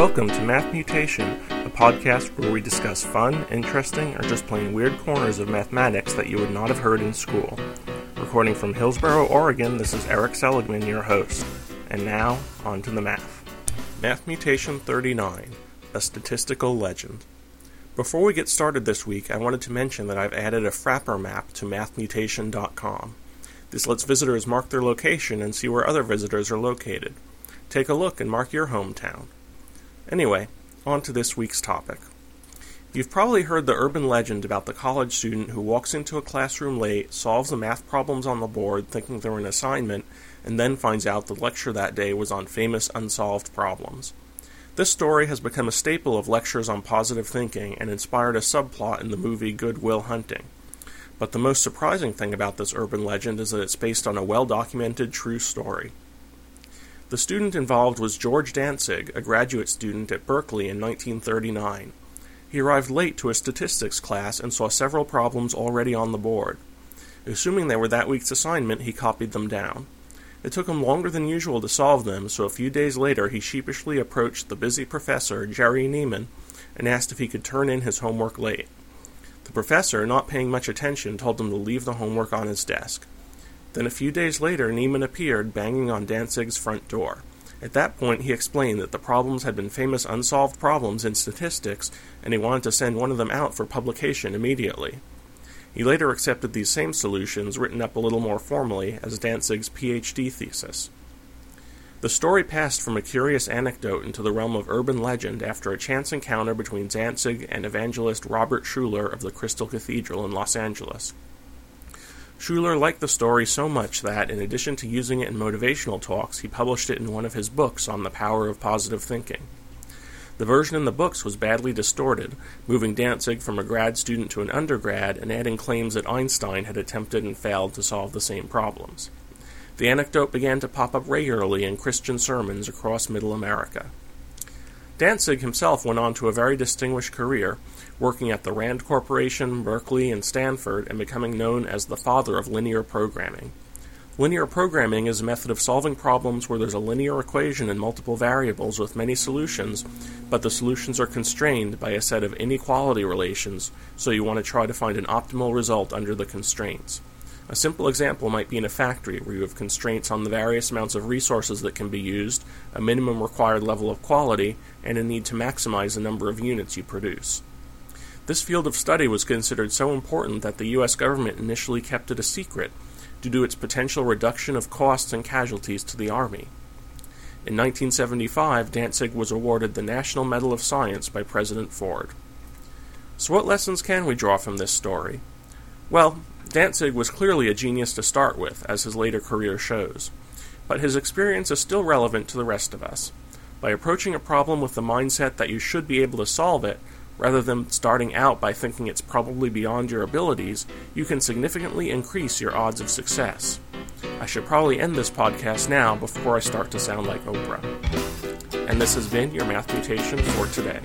Welcome to Math Mutation, a podcast where we discuss fun, interesting, or just plain weird corners of mathematics that you would not have heard in school. Recording from Hillsboro, Oregon, this is Erik Seligman, your host. And now, on to the math. Math Mutation 39, a statistical legend. Before we get started this week, I wanted to mention that I've added a Frappr map to mathmutation.com. This lets visitors mark their location and see where other visitors are located. Take a look and mark your hometown. Anyway, on to this week's topic. You've probably heard the urban legend about the college student who walks into a classroom late, solves the math problems on the board thinking they're an assignment, and then finds out the lecture that day was on famous unsolved problems. This story has become a staple of lectures on positive thinking and inspired a subplot in the movie Good Will Hunting. But the most surprising thing about this urban legend is that it's based on a well documented true story. The student involved was George Dantzig, a graduate student at Berkeley in 1939. He arrived late to a statistics class and saw several problems already on the board. Assuming they were that week's assignment, he copied them down. It took him longer than usual to solve them, so a few days later he sheepishly approached the busy professor, Jerry Neyman, and asked if he could turn in his homework late. The professor, not paying much attention, told him to leave the homework on his desk. Then a few days later, Neyman appeared, banging on Dantzig's front door. At that point, he explained that the problems had been famous unsolved problems in statistics, and he wanted to send one of them out for publication immediately. He later accepted these same solutions, written up a little more formally, as Dantzig's PhD thesis. The story passed from a curious anecdote into the realm of urban legend after a chance encounter between Dantzig and evangelist Robert Schuller of the Crystal Cathedral in Los Angeles. Schuller liked the story so much that, in addition to using it in motivational talks, he published it in one of his books on the power of positive thinking. The version in the books was badly distorted, moving Dantzig from a grad student to an undergrad and adding claims that Einstein had attempted and failed to solve the same problems. The anecdote began to pop up regularly in Christian sermons across Middle America. Dantzig himself went on to a very distinguished career, working at the Rand Corporation, Berkeley, and Stanford, and becoming known as the father of linear programming. Linear programming is a method of solving problems where there's a linear equation and multiple variables with many solutions, but the solutions are constrained by a set of inequality relations, so you want to try to find an optimal result under the constraints. A simple example might be in a factory where you have constraints on the various amounts of resources that can be used, a minimum required level of quality, and a need to maximize the number of units you produce. This field of study was considered so important that the U.S. government initially kept it a secret due to its potential reduction of costs and casualties to the Army. In 1975, Dantzig was awarded the National Medal of Science by President Ford. So, what lessons can we draw from this story? Well, Dantzig was clearly a genius to start with, as his later career shows. But his experience is still relevant to the rest of us. By approaching a problem with the mindset that you should be able to solve it, rather than starting out by thinking it's probably beyond your abilities, you can significantly increase your odds of success. I should probably end this podcast now before I start to sound like Oprah. And this has been your Math Mutation for today.